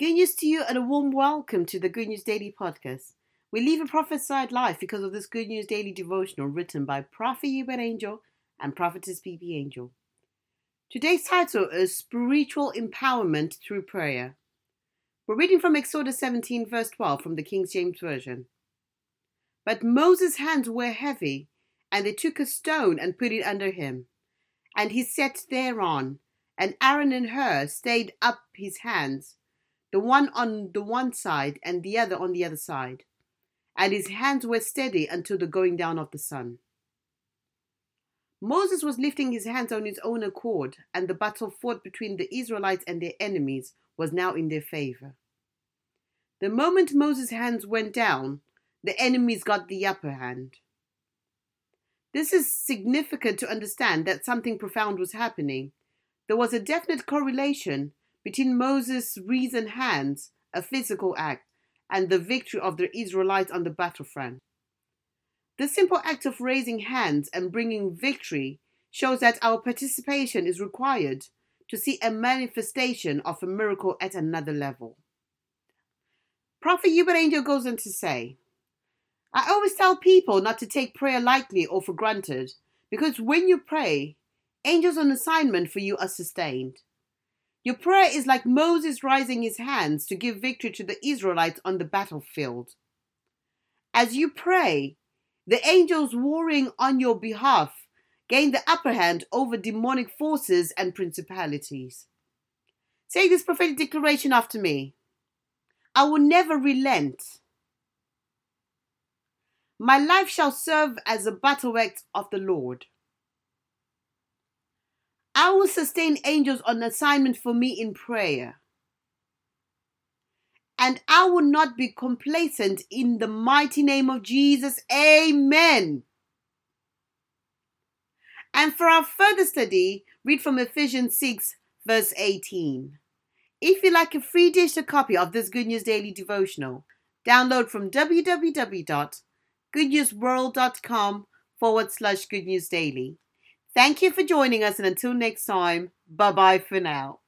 Good news to you and a warm welcome to the Good News Daily podcast. We live a prophesied life because of this Good News Daily devotional written by Prophet Uebert Angel and Prophetess BB Angel. Today's title is Spiritual Empowerment Through Prayer. We're reading from Exodus 17, verse 12 from the King James Version. But Moses' hands were heavy, and they took a stone and put it under him. And he sat thereon, and Aaron and Hur stayed up his hands, the one on the one side and the other on the other side. And his hands were steady until the going down of the sun. Moses was lifting his hands on his own accord, and the battle fought between the Israelites and their enemies was now in their favor. The moment Moses' hands went down, the enemies got the upper hand. This is significant to understand that something profound was happening. There was a definite correlation between Moses' reasoned hands, a physical act, and the victory of the Israelites on the battlefront. The simple act of raising hands and bringing victory shows that our participation is required to see a manifestation of a miracle at another level. Prophet Uebert Angel goes on to say, I always tell people not to take prayer lightly or for granted because when you pray, angels on assignment for you are sustained. Your prayer is like Moses rising his hands to give victory to the Israelites on the battlefield. As you pray, the angels warring on your behalf gain the upper hand over demonic forces and principalities. Say this prophetic declaration after me I will never relent my life shall serve as a battle axe of the Lord. I will sustain angels on assignment for me in prayer. And I will not be complacent in the mighty name of Jesus. Amen. And for our further study, read from Ephesians 6, verse 18. If you'd like a free digital copy of this Good News Daily devotional, download from www.goodnewsworld.com forward slash good news daily. Thank you for joining us, and until next time, bye bye for now.